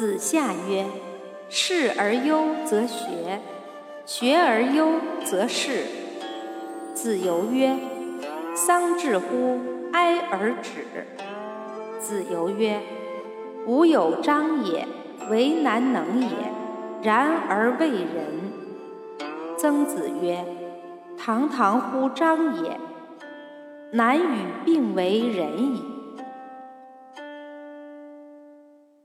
子夏曰：“事而优则学，学而优则仕。”子游曰：“丧至乎哀而止。”子游曰：“吾有章也，为难能也，然而为人。”曾子曰：“堂堂乎章也，难与并为人矣。”